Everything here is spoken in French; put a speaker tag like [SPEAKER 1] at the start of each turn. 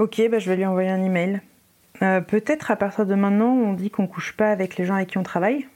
[SPEAKER 1] Ok, bah, je vais lui envoyer un email. Euh, Peut-être à partir de maintenant, on dit qu'on couche pas avec les gens avec qui on travaille.